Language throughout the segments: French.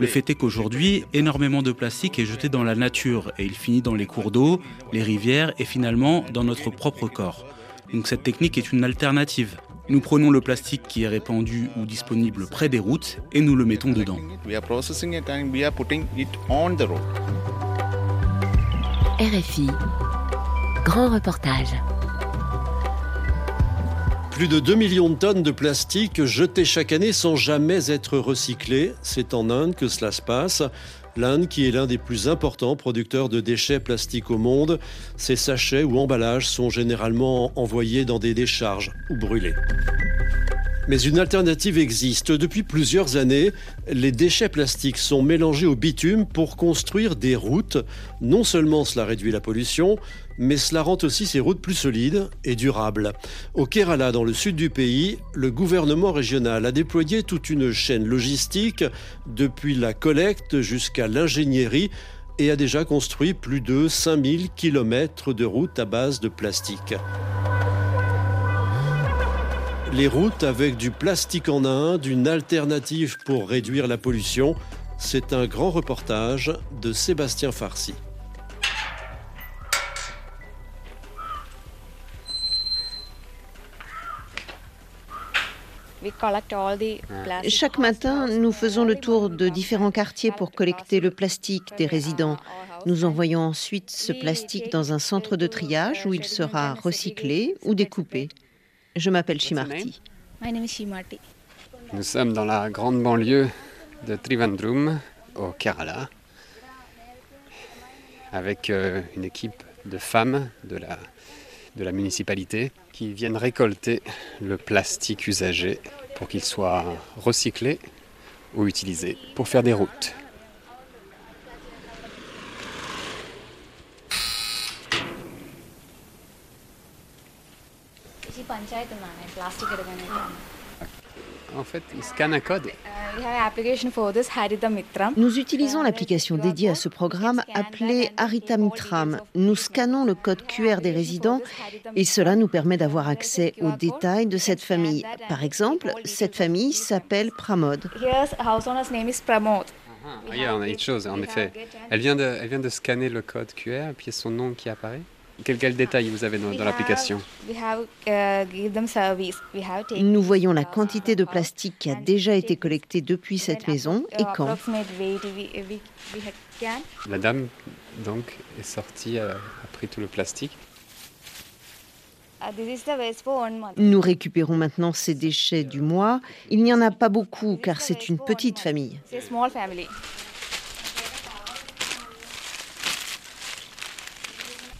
Le fait est qu'aujourd'hui, énormément de plastique est jeté dans la nature et il finit dans les cours d'eau, les rivières et finalement dans notre propre corps. Donc cette technique est une alternative. Nous prenons le plastique qui est répandu ou disponible près des routes et nous le mettons dedans. RFI, grand reportage. Plus de 2 millions de tonnes de plastique jetées chaque année sans jamais être recyclées. C'est en Inde que cela se passe. L'Inde, qui est l'un des plus importants producteurs de déchets plastiques au monde, ces sachets ou emballages sont généralement envoyés dans des décharges ou brûlés. Mais une alternative existe. Depuis plusieurs années, les déchets plastiques sont mélangés au bitume pour construire des routes. Non seulement cela réduit la pollution, mais cela rend aussi ces routes plus solides et durables. Au Kerala, dans le sud du pays, le gouvernement régional a déployé toute une chaîne logistique, depuis la collecte jusqu'à l'ingénierie, et a déjà construit plus de 5000 km de routes à base de plastique. Les routes avec du plastique en Inde, une alternative pour réduire la pollution, c'est un grand reportage de Sébastien Farsi. Chaque matin, nous faisons le tour de différents quartiers pour collecter le plastique des résidents. Nous envoyons ensuite ce plastique dans un centre de triage où il sera recyclé ou découpé. Je m'appelle Shimarti. Nous sommes dans la grande banlieue de Trivandrum, au Kerala, avec euh, une équipe de femmes de la, de la municipalité qui viennent récolter le plastique usagé pour qu'il soit recyclé ou utilisé pour faire des routes. En fait, ils scannent un code. Nous utilisons l'application dédiée à ce programme appelée Harita Mitram. Nous scannons le code QR des résidents et cela nous permet d'avoir accès aux détails de cette famille. Par exemple, cette famille s'appelle Pramod. Ah, il y a une chose, en effet. Elle vient, de, elle vient de scanner le code QR et puis son nom qui apparaît. Quel, quel détail vous avez dans, dans l'application uh, Nous voyons la quantité de plastique qui a déjà été collectée depuis cette maison et quand. La dame donc est sortie, euh, a pris tout le plastique. Uh, Nous récupérons maintenant ces déchets du mois. Il n'y en a pas beaucoup car c'est une petite famille.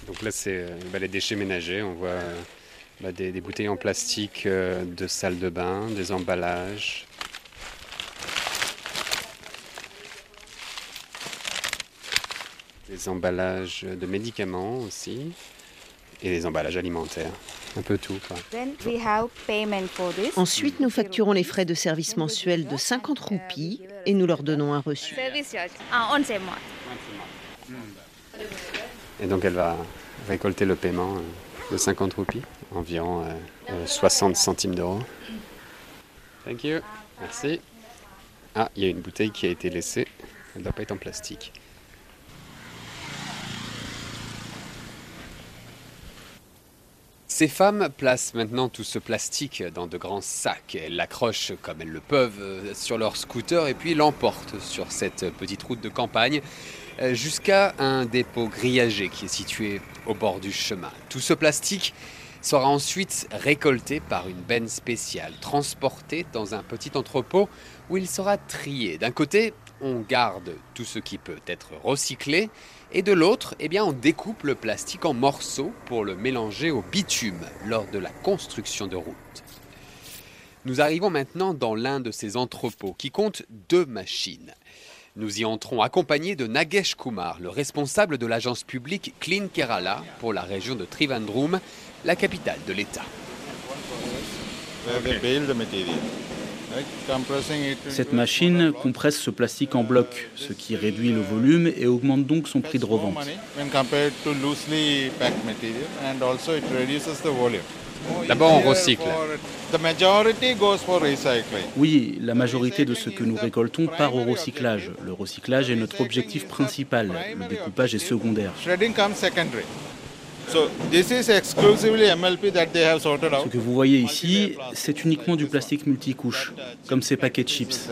Donc là, c'est euh, bah, les déchets ménagers. On voit euh, bah, des, des, bouteilles en plastique euh, de salle de bain, des emballages. Des emballages de médicaments aussi. Et des emballages alimentaires. Un peu tout. Quoi. Ensuite, nous facturons les frais de service mensuels de 50 roupies et nous leur donnons un reçu. Et donc elle va récolter le paiement euh, de 50 roupies, environ 60 euh, euh, centimes d'euros. Thank you. Merci. Ah, il y a une bouteille qui a été laissée. Elle ne doit pas être en plastique. Ces femmes placent maintenant tout ce plastique dans de grands sacs. Elles l'accrochent comme elles le peuvent sur leur scooter et puis l'emportent sur cette petite route de campagne jusqu'à un dépôt grillagé qui est situé au bord du chemin. Tout ce plastique sera ensuite récolté par une benne spéciale, transporté dans un petit entrepôt où il sera trié. D'un côté, on garde tout ce qui peut être recyclé et de l'autre, eh bien, on découpe le plastique en morceaux pour le mélanger au bitume lors de la construction de routes. Nous arrivons maintenant dans l'un de ces entrepôts qui compte deux machines. Nous y entrons accompagnés de Nagesh Kumar, le responsable de l'agence publique Clean Kerala pour la région de Trivandrum, la capitale de l'État. Cette machine compresse ce plastique en bloc, ce qui réduit le volume et augmente donc son prix de revente. D'abord, on recycle. Oui, la majorité de ce que nous récoltons part au recyclage. Le recyclage est notre objectif principal. Le découpage est secondaire. Ce que vous voyez ici, c'est uniquement du plastique multicouche, comme ces paquets de chips.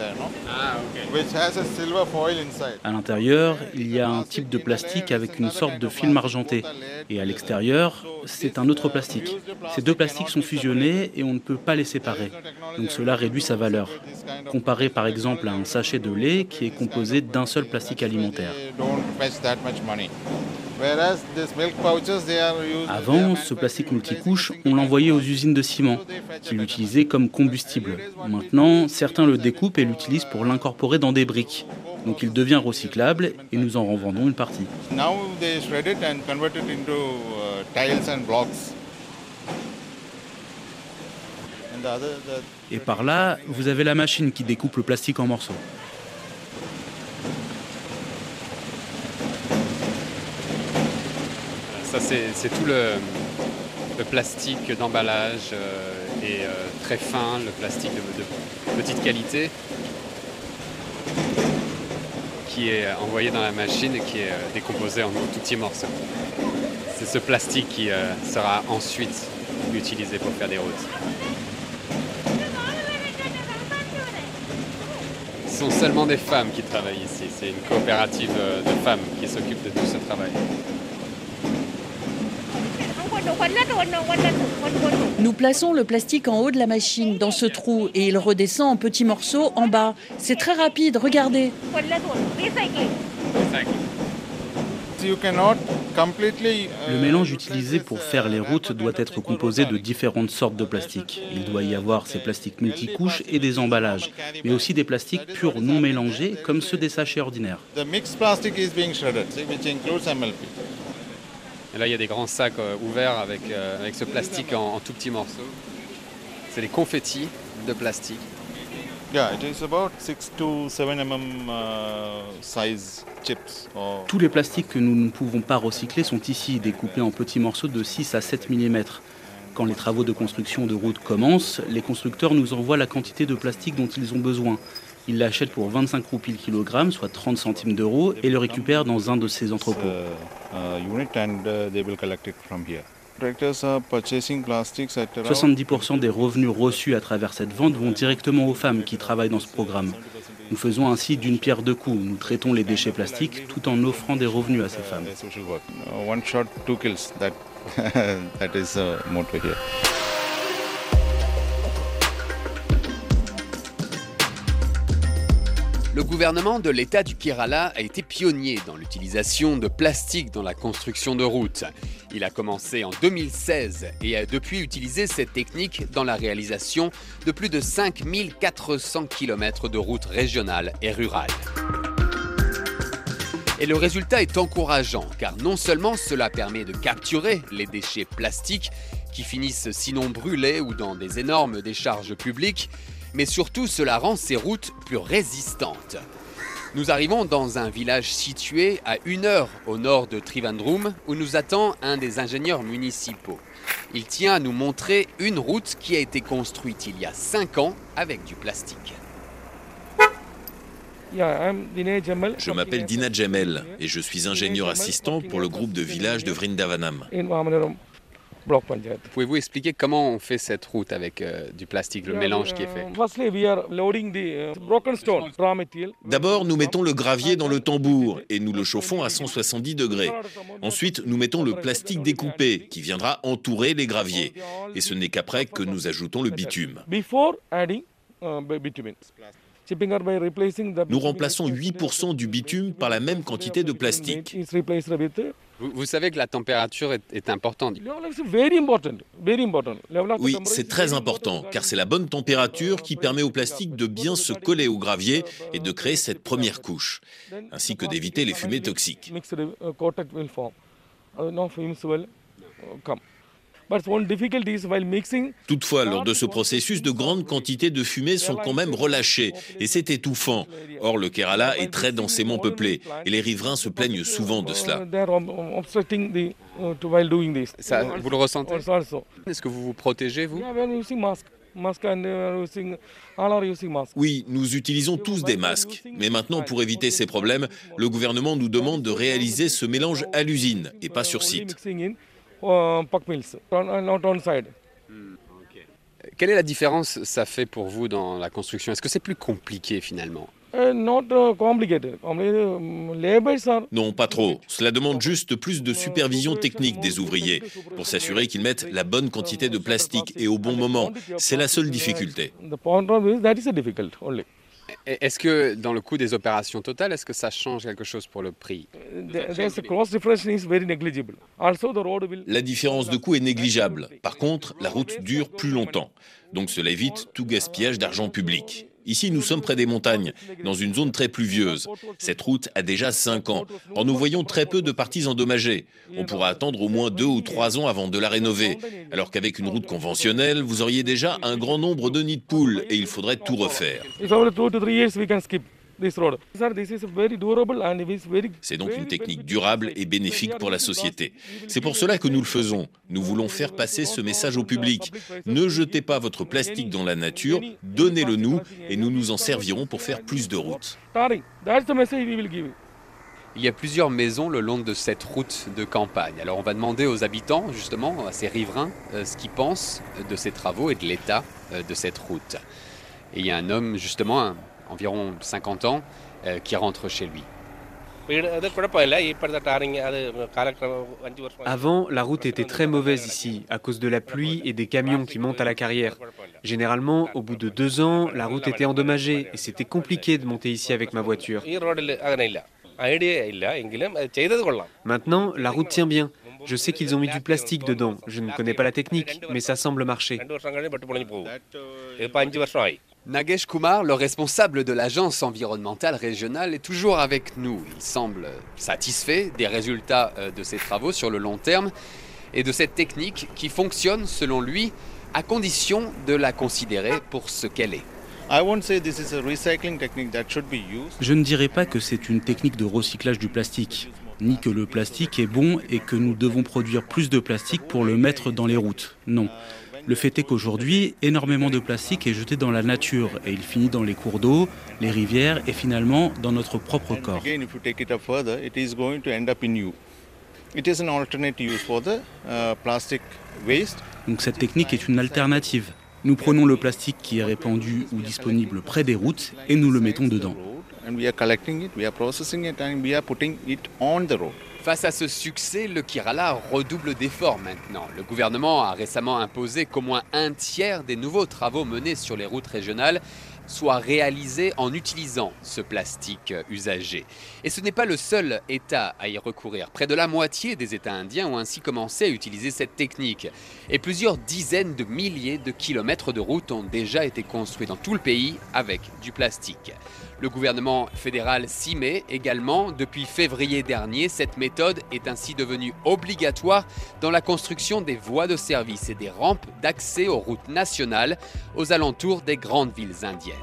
À l'intérieur, il y a un type de plastique avec une sorte de film argenté. Et à l'extérieur, c'est un autre plastique. Ces deux plastiques sont fusionnés et on ne peut pas les séparer. Donc cela réduit sa valeur. Comparé par exemple à un sachet de lait qui est composé d'un seul plastique alimentaire. Avant, ce plastique multicouche, on l'envoyait aux usines de ciment, qui l'utilisaient comme combustible. Maintenant, certains le découpent et l'utilisent pour l'incorporer dans des briques. Donc il devient recyclable et nous en revendons une partie. Et par là, vous avez la machine qui découpe le plastique en morceaux. C'est tout le, plastique d'emballage euh, et euh, très fin, le plastique de, petite qualité qui est envoyé dans la machine et qui est euh, décomposé en tout petits morceaux. C'est ce plastique qui sera ensuite utilisé pour faire des routes. Ce sont seulement des femmes qui travaillent ici. C'est une coopérative de femmes qui s'occupe de tout ce travail. Nous plaçons le plastique en haut de la machine, dans ce trou, et il redescend en petits morceaux en bas. C'est très rapide, regardez. Le mélange utilisé pour faire les routes doit être composé de différentes sortes de plastique. Il doit y avoir ces plastiques multicouches et des emballages, mais aussi des plastiques purs non mélangés comme ceux des sachets ordinaires. Et là, il y a des grands sacs euh, ouverts avec, euh, avec ce plastique en, tout petits morceaux. C'est des confettis de plastique. Tous les plastiques que nous ne pouvons pas recycler sont ici découpés en petits morceaux de 6 à 7 mm. Quand les travaux de construction de routes commencent, les constructeurs nous envoient la quantité de plastique dont ils ont besoin. Ils l'achètent pour 25 roupies le kilogramme, soit 30 centimes d'euros, et le récupèrent dans un de ces entrepôts. 70% des revenus reçus à travers cette vente vont directement aux femmes qui travaillent dans ce programme. Nous faisons ainsi d'une pierre deux coups. Nous traitons les déchets plastiques tout en offrant des revenus à ces femmes. Le gouvernement de l'État du Kerala a été pionnier dans l'utilisation de plastique dans la construction de routes. Il a commencé en 2016 et a depuis utilisé cette technique dans la réalisation de plus de 5400 km de routes régionales et rurales. Et le résultat est encourageant car non seulement cela permet de capturer les déchets plastiques qui finissent sinon brûlés ou dans des énormes décharges publiques, mais surtout cela rend ces routes plus résistantes. Nous arrivons dans un village situé à une heure au nord de Trivandrum où nous attend un des ingénieurs municipaux. Il tient à nous montrer une route qui a été construite il y a 5 ans avec du plastique. Je m'appelle Dina Jamel et je suis ingénieur assistant pour le groupe de village de Vrindavanam. Pouvez-vous expliquer comment on fait cette route avec euh, du plastique, le mélange qui est fait? uh, D'abord, nous mettons le gravier dans le tambour et nous le chauffons à 170 degrés. Ensuite, nous mettons le plastique découpé qui viendra entourer les graviers. Et ce n'est qu'après que nous ajoutons le bitume. Nous remplaçons 8% du bitume par la même quantité de plastique. Vous, savez que la température est, importante. Oui, c'est très important, car c'est la bonne température qui permet au plastique de bien se coller au gravier et de créer cette première couche, ainsi que d'éviter les fumées toxiques. Toutefois, lors de ce processus, de grandes quantités de fumée sont quand même relâchées et c'est étouffant. Or, le Kerala est très densément peuplé et les riverains se plaignent souvent de cela. Ça, vous le ressentez? Est-ce que vous vous protégez, vous? Oui, nous utilisons tous des masques. Mais maintenant, pour éviter ces problèmes, le gouvernement nous demande de réaliser ce mélange à l'usine et pas sur site. Quelle est la différence ça fait pour vous dans la construction? Est-ce que c'est plus compliqué finalement? Non, pas trop. Cela demande juste plus de supervision technique des ouvriers pour s'assurer qu'ils mettent la bonne quantité de plastique et au bon moment. C'est la seule difficulté. Est-ce que dans le coût des opérations totales, est-ce que ça change quelque chose pour le prix La différence de coût est négligeable. Par contre, la route dure plus longtemps. Donc cela évite tout gaspillage d'argent public. Ici, nous sommes près des montagnes, dans une zone très pluvieuse. Cette route a déjà 5 ans. Or, nous voyons très peu de parties endommagées. On pourra attendre au moins 2 ou 3 ans avant de la rénover. Alors qu'avec une route conventionnelle, vous auriez déjà un grand nombre de nids de poules et il faudrait tout refaire. C'est donc une technique durable et bénéfique pour la société. C'est pour cela que nous le faisons. Nous voulons faire passer ce message au public. Ne jetez pas votre plastique dans la nature, donnez-le nous et nous nous en servirons pour faire plus de routes. Il y a plusieurs maisons le long de cette route de campagne. Alors on va demander aux habitants, justement, à ces riverains, euh, ce qu'ils pensent de ces travaux et de l'état euh, de cette route. Et il y a un homme, justement, environ 50 ans, euh, qui rentre chez lui. Avant, la route était très mauvaise ici, à cause de la pluie et des camions qui montent à la carrière. Généralement, au bout de deux ans, la route était endommagée et c'était compliqué de monter ici avec ma voiture. Maintenant, la route tient bien. Je sais qu'ils ont mis du plastique dedans. Je ne connais pas la technique, mais ça semble marcher. Nagesh Kumar, le responsable de l'agence environnementale régionale, est toujours avec nous. Il semble satisfait des résultats euh, de ses travaux sur le long terme et de cette technique qui fonctionne, selon lui, à condition de la considérer pour ce qu'elle est. Je ne dirais pas que c'est une technique de recyclage du plastique, ni que le plastique est bon et que nous devons produire plus de plastique pour le mettre dans les routes. Non. Le fait est qu'aujourd'hui, énormément de plastique est jeté dans la nature et il finit dans les cours d'eau, les rivières et finalement dans notre propre corps. Donc cette technique est une alternative. Nous prenons le plastique qui est répandu ou disponible près des routes et nous le mettons dedans. Face à ce succès, le Kerala redouble d'efforts maintenant. Le gouvernement a récemment imposé qu'au moins un tiers des nouveaux travaux menés sur les routes régionales soient réalisés en utilisant ce plastique usagé. Et ce n'est pas le seul État à y recourir. Près de la moitié des États indiens ont ainsi commencé à utiliser cette technique. Et plusieurs dizaines de milliers de kilomètres de routes ont déjà été construits dans tout le pays avec du plastique. Le gouvernement fédéral s'y met également. Depuis février dernier, cette méthode est ainsi devenue obligatoire dans la construction des voies de service et des rampes d'accès aux routes nationales aux alentours des grandes villes indiennes.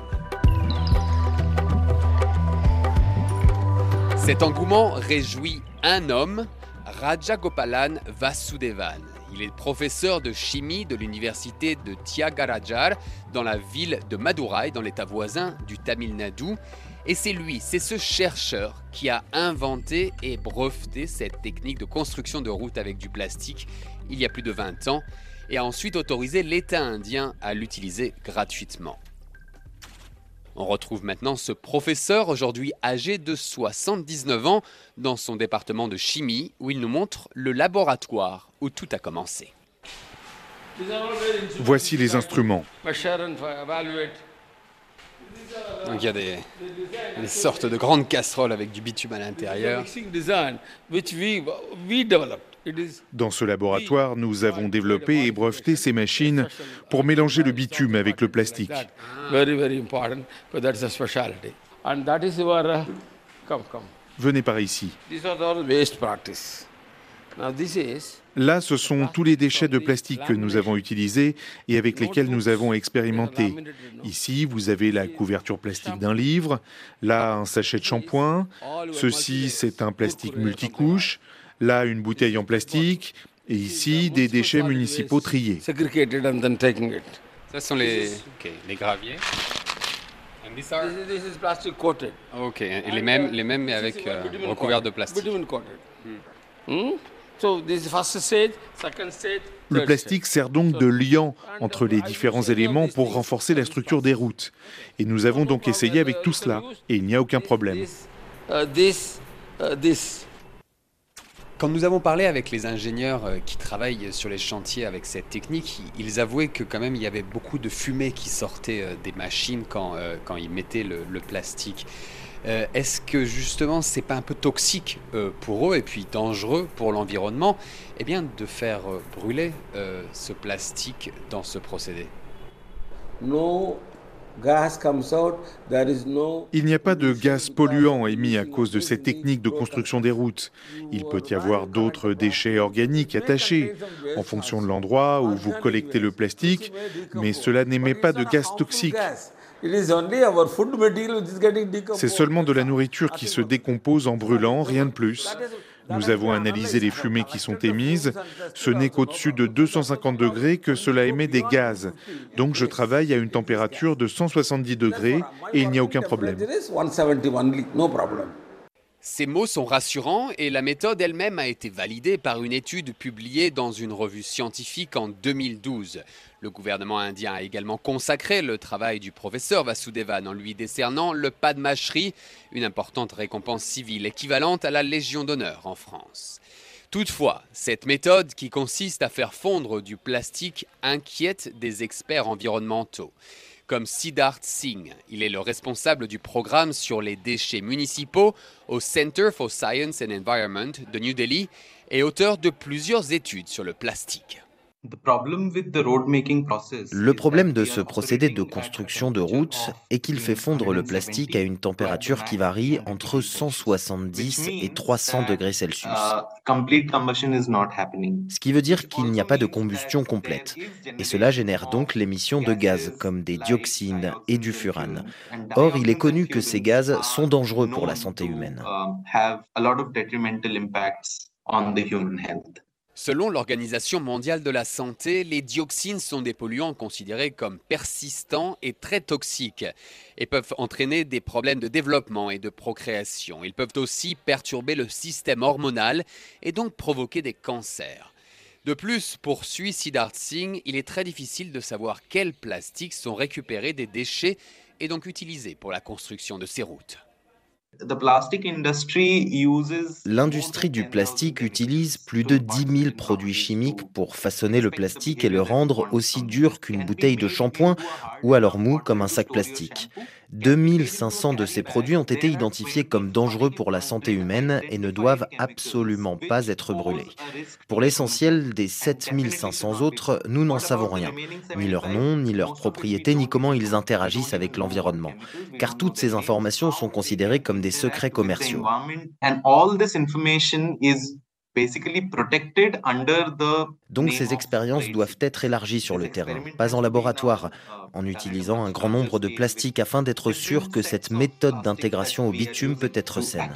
Cet engouement réjouit un homme, Raja Gopalan Vasudevan. Il est professeur de chimie de l'université de Tyagarajar dans la ville de Madurai, dans l'état voisin du Tamil Nadu. Et c'est lui, c'est ce chercheur qui a inventé et breveté cette technique de construction de routes avec du plastique il y a plus de 20 ans et a ensuite autorisé l'État indien à l'utiliser gratuitement. On retrouve maintenant ce professeur, aujourd'hui âgé de 79 ans, dans son département de chimie, où il nous montre le laboratoire où tout a commencé. Voici les instruments. Donc il y a des, des, sortes de grandes casseroles avec du bitume à l'intérieur. Dans ce laboratoire, nous avons développé et breveté ces machines pour mélanger le bitume avec le plastique. Venez par ici. Là, ce sont tous les déchets de plastique que nous avons utilisés et avec lesquels nous avons expérimenté. Ici, vous avez la couverture plastique d'un livre, là, un sachet de shampoing, ceci, c'est un plastique multicouche, là, une bouteille en plastique, et ici, des déchets municipaux triés. Ce sont les, les graviers. Ok, et les mêmes, les mêmes avec euh, recouvert de plastique. Le plastique sert donc de liant entre les différents éléments pour renforcer la structure des routes. Et nous avons donc essayé avec tout cela, et il n'y a aucun problème. Quand nous avons parlé avec les ingénieurs euh, qui travaillent sur les chantiers avec cette technique, ils avouaient que quand même il y avait beaucoup de fumée qui sortait euh, des machines quand, euh, quand ils mettaient le, plastique. Est-ce que justement c'est pas un peu toxique pour eux et puis dangereux pour l'environnement eh bien, de faire brûler ce plastique dans ce procédé? Il n'y a pas de gaz polluant émis à cause de cette technique de construction des routes. Il peut y avoir d'autres déchets organiques attachés en fonction de l'endroit où vous collectez le plastique, mais cela n'émet pas de gaz toxique. C'est seulement de la nourriture qui se décompose en brûlant, rien de plus. Nous avons analysé les fumées qui sont émises. Ce n'est qu'au-dessus de 250 degrés que cela émet des gaz. Donc je travaille à une température de 170 degrés et il n'y a aucun problème. Ces mots sont rassurants et la méthode elle-même a été validée par une étude publiée dans une revue scientifique en 2012. Le gouvernement indien a également consacré le travail du professeur Vasudevan en lui décernant le Padma Shri, une importante récompense civile équivalente à la Légion d'honneur en France. Toutefois, cette méthode qui consiste à faire fondre du plastique inquiète des experts environnementaux comme Siddharth Singh. Il est le responsable du programme sur les déchets municipaux au Center for Science and Environment de New Delhi et auteur de plusieurs études sur le plastique. Le problème de ce procédé de construction de routes est qu'il fait fondre le plastique à une température qui varie entre 170 et 300 degrés Celsius. Uh, Ce qui veut dire qu'il n'y a pas de combustion complète. Et cela génère donc l'émission de gaz comme des dioxines et du furane. Or, il est connu que ces gaz sont dangereux pour la santé humaine. Selon l'Organisation mondiale de la santé, les dioxines sont des polluants considérés comme persistants et très toxiques et peuvent entraîner des problèmes de développement et de procréation. Ils peuvent aussi perturber le système hormonal et donc provoquer des cancers. De plus, pour Siddharth Singh, il est très difficile de savoir quels plastiques sont récupérés des déchets et donc utilisés pour la construction de ces routes. L'industrie du plastique utilise plus de 10 000 produits chimiques pour façonner le plastique et le rendre aussi dur qu'une bouteille de shampoing ou alors mou comme un sac plastique. 2500 de ces produits ont été identifiés comme dangereux pour la santé humaine et ne doivent absolument pas être brûlés. Pour l'essentiel des 7500 autres, nous n'en savons rien, ni leur nom, ni leurs propriétés, ni comment ils interagissent avec l'environnement, car toutes ces informations sont considérées comme des secrets commerciaux. Donc ces expériences doivent être élargies sur le terrain, pas en laboratoire, en utilisant un grand nombre de plastiques afin d'être sûr que cette méthode d'intégration au bitume peut être saine.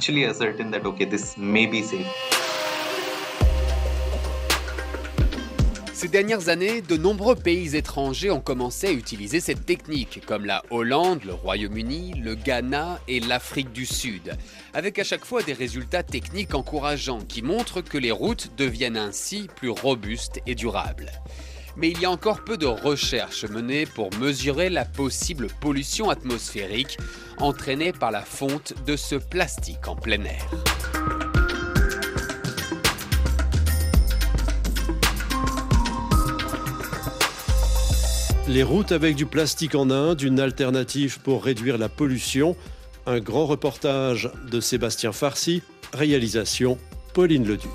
Ces dernières années, de nombreux pays étrangers ont commencé à utiliser cette technique, comme la Hollande, le Royaume-Uni, le Ghana et l'Afrique du Sud, avec à chaque fois des résultats techniques encourageants qui montrent que les routes deviennent ainsi plus robustes et durables. Mais il y a encore peu de recherches menées pour mesurer la possible pollution atmosphérique entraînée par la fonte de ce plastique en plein air. Les routes avec du plastique en Inde, une alternative pour réduire la pollution. Un grand reportage de Sébastien Farcy, réalisation Pauline Leduc.